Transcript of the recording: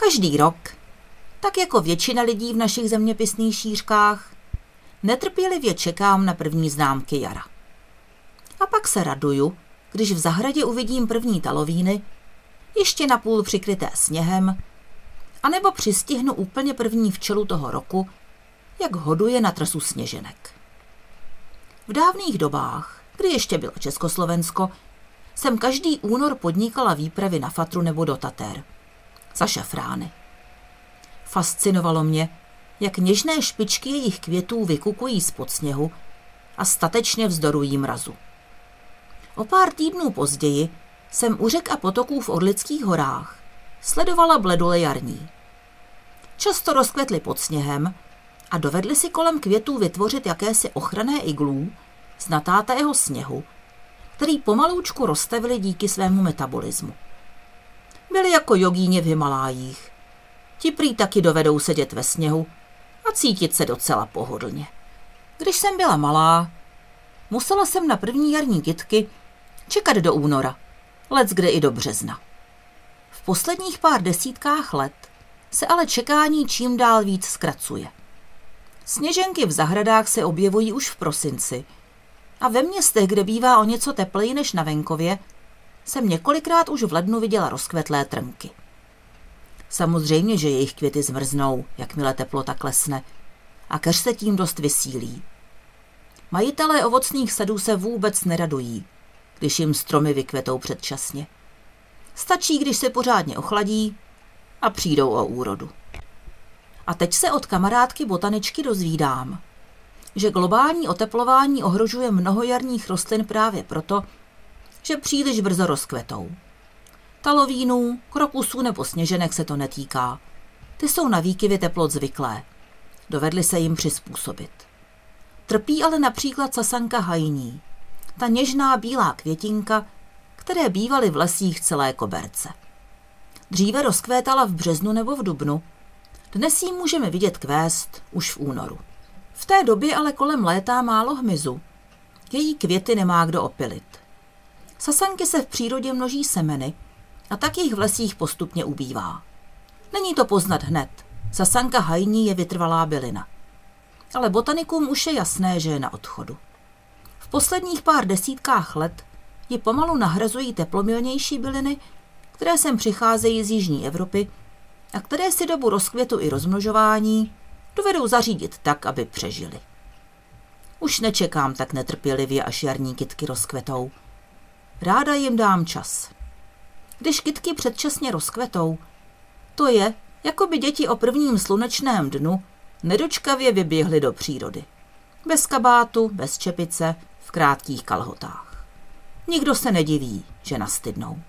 Každý rok, tak jako většina lidí v našich zeměpisných šířkách, netrpělivě čekám na první známky jara. A pak se raduju, když v zahradě uvidím první talovíny, ještě napůl přikryté sněhem, anebo přistihnu úplně první včelu toho roku, jak hoduje na trasu sněženek. V dávných dobách, kdy ještě bylo Československo, jsem každý únor podnikala výpravy na Fatru nebo do Tater. Za šafrány. Fascinovalo mě, jak něžné špičky jejich květů vykukují spod sněhu a statečně vzdorují mrazu. O pár týdnů později jsem u řek a potoků v Orlických horách sledovala bledule jarní. Často rozkvetly pod sněhem a dovedli si kolem květů vytvořit jakési ochranné iglů z natátého sněhu, který pomaloučku roztevili díky svému metabolismu. Byli jako jogíně v Himalájích. Ti prý taky dovedou sedět ve sněhu a cítit se docela pohodlně. Když jsem byla malá, musela jsem na první jarní kytky čekat do února, let kde i do března. V posledních pár desítkách let se ale čekání čím dál víc zkracuje. Sněženky v zahradách se objevují už v prosinci a ve městech, kde bývá o něco tepleji než na venkově, jsem několikrát už v lednu viděla rozkvetlé trnky. Samozřejmě, že jejich květy zmrznou, jakmile teplota klesne, a keř se tím dost vysílí. Majitelé ovocných sadů se vůbec neradují, když jim stromy vykvetou předčasně. Stačí, když se pořádně ochladí a přijdou o úrodu. A teď se od kamarádky botaničky dozvídám, že globální oteplování ohrožuje mnoho jarních rostlin právě proto, že příliš brzo rozkvetou. Talovínů, krokusů nebo sněženek se to netýká. Ty jsou na výkyvy teplot zvyklé. Dovedli se jim přizpůsobit. Trpí ale například sasanka hajní, ta něžná bílá květinka, které bývaly v lesích celé koberce. Dříve rozkvétala v březnu nebo v dubnu, dnes ji můžeme vidět kvést už v únoru. V té době ale kolem létá málo hmyzu. Její květy nemá kdo opilit. Sasanky se v přírodě množí semeny a tak jich v lesích postupně ubývá. Není to poznat hned. Sasanka hajní je vytrvalá bylina. Ale botanikům už je jasné, že je na odchodu. V posledních pár desítkách let ji pomalu nahrazují teplomilnější byliny, které sem přicházejí z jižní Evropy a které si dobu rozkvětu i rozmnožování dovedou zařídit tak, aby přežili. Už nečekám tak netrpělivě, až jarní kytky rozkvetou. Ráda jim dám čas. Když kytky předčasně rozkvetou, to je, jako by děti o prvním slunečném dnu nedočkavě vyběhly do přírody. Bez kabátu, bez čepice, v krátkých kalhotách. Nikdo se nediví, že nastydnou.